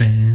fan.